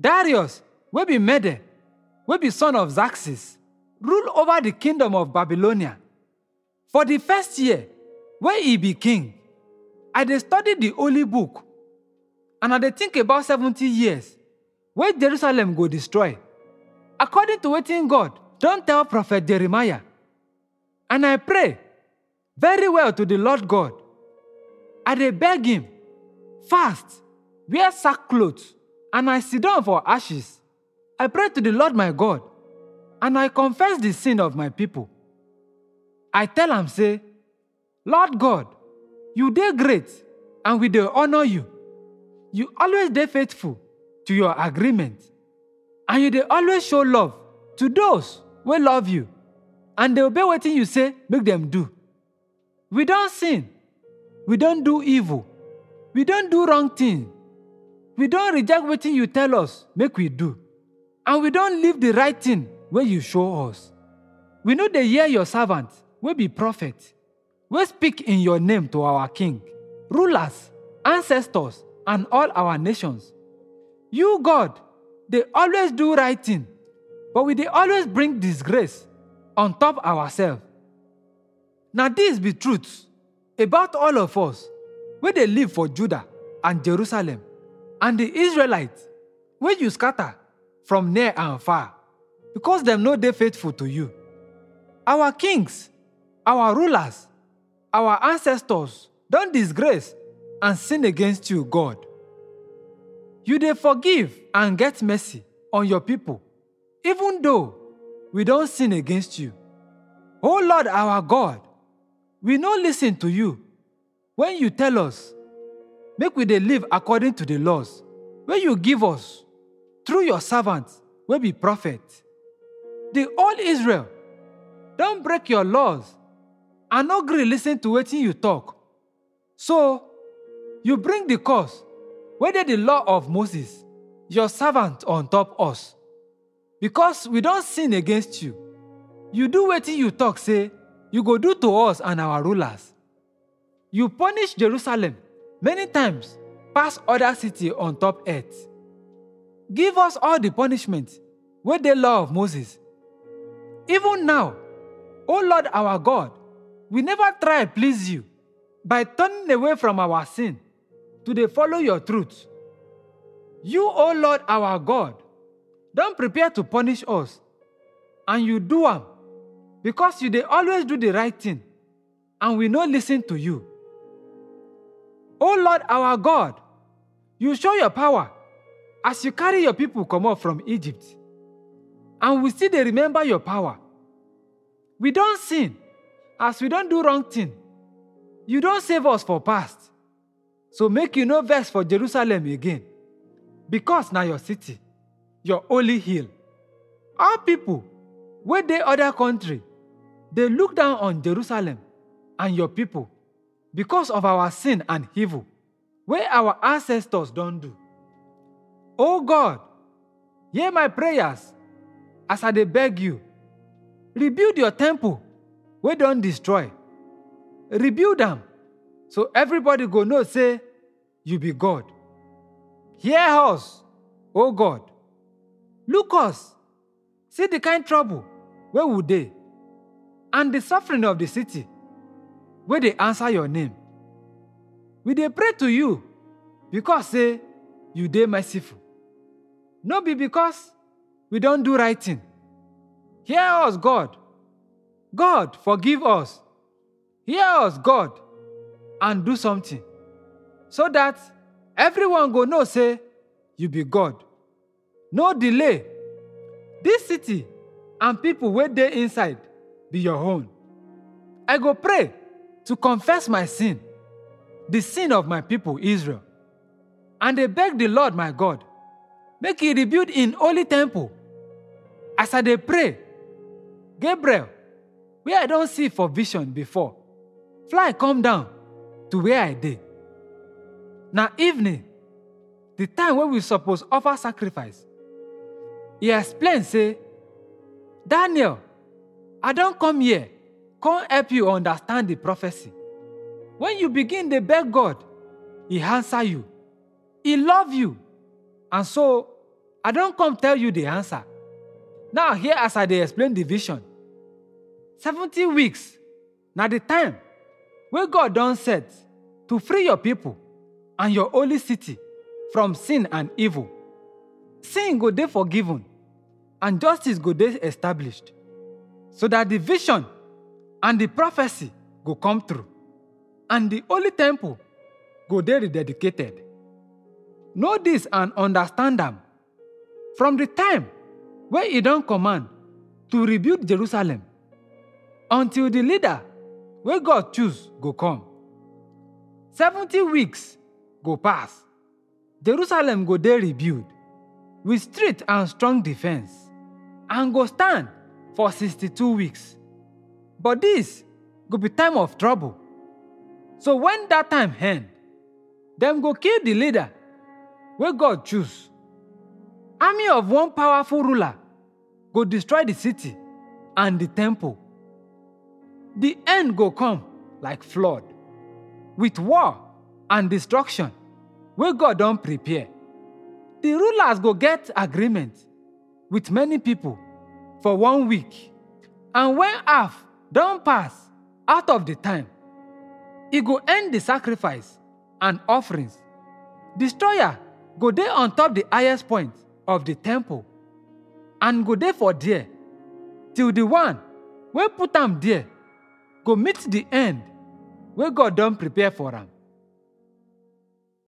Darius, wey be Mede, wey be son of Xerxes, rule over the kingdom of Babylonia. For the first year wey he be king, I dey study the holy book and I dey think about 70 years wey Jerusalem go destroy, according to wetin God don tell prophet Jeremiah. And I pray very well to the Lord God. I dey beg him, fast, wear sackcloth, and I sit down for ashes. I pray to the Lord my God, and I confess the sin of my people. I tell am say, Lord God, you dey great, and we dey honor you. You always dey faithful to your agreement, and you dey always show love to those wey love you, and dey obey wetin you say make dem do. We don sin, we don do evil, we don do wrong thing, we don reject what you tell us make we do, and we don't leave the right thing wey you show us. We no dey hear your servant wey be prophet, wey speak in your name to our king, rulers, ancestors, and all our nations. You, God, they always do right thing, but we they always bring disgrace on top ourselves. Now dis be truth about all of us wey they live for Judah and Jerusalem, and the Israelites wey you scatter from near and far, because dem no dey faithful to you. Our kings, our rulers, our ancestors don't disgrace and sin against you, God. You dey forgive and get mercy on your people, even though we don't sin against you. Oh Lord our God, we no listen to you when you tell us make we dey live according to the laws wey you give us through your servants wey be prophet. The whole Israel don break your laws and no gree listen to wetin you talk. So, you bring the curse wey dey the law of Moses, your servant on top us. Because we don sin against you, you do wetin you talk say you go do to us and our rulers. You punish Jerusalem many times pass other city on top earth. Give us all the punishment with the law of Moses. Even now, O Lord our God, we never try please you by turning away from our sin to dey follow your truth. You, O Lord our God, don't prepare to punish us, and you do am because you dey always do the right thing, and we no listen to you. Lord our God, you show your power as you carry your people comot from Egypt, and we still dey remember your power. We don't sin as we don't do wrong thing. You don't save us for past, so make you no vex for Jerusalem again, because now your city, your holy hill. Our people wey dey other country they look down on Jerusalem and your people because of our sin and evil wey our ancestors don't do. O God, hear my prayers as I beg you. Rebuild your temple we don't destroy. Rebuild them, so everybody go know say you be God. Hear us, O God. Look us, see the kind trouble where would they? and the suffering of the city where they answer your name. We dey pray to you because say you dey merciful. No be because we don do right thing. Hear us, God. God, forgive us. Hear us, God, and do something so that everyone go know say you be God. No delay. This city and people wey dey inside be your own. I go pray to confess my sin, the sin of my people Israel, and dey beg the Lord my God make he rebuild in holy temple. As I dey pray, Gabriel, where I don't see for vision before, fly come down to where I did. Now evening, the time when we suppose offer sacrifice. He explain say, Daniel, I don't come here come help you understand the prophecy. When you begin dey beg God, he answer you. He love you. And so I don't come tell you the answer. Now here as I dey explain the vision. 70 weeks now the time wey God done set to free your people and your holy city from sin and evil. Sin go dey forgiven and justice go dey established so that the vision and the prophecy go come true and the holy temple go dey rededicated. Know this and understand am from the time wey e don command to rebuild Jerusalem until the leader wey God choose go come. 70 weeks go pass. Jerusalem go dey rebuild with strict and strong defense and go stand for 62 weeks. But this go be time of trouble. So when that time end, them go kill the leader wey God choose. Army of one powerful ruler go destroy the city and the temple. The end go come like flood with war and destruction where God don't prepare. The rulers go get agreement with many people for one week and when half don pass out of the time, e go end the sacrifice and offerings. Destroyer go there on top the highest point of the temple and go there for there till the one wey put am there go meet the end wey God don prepare for am.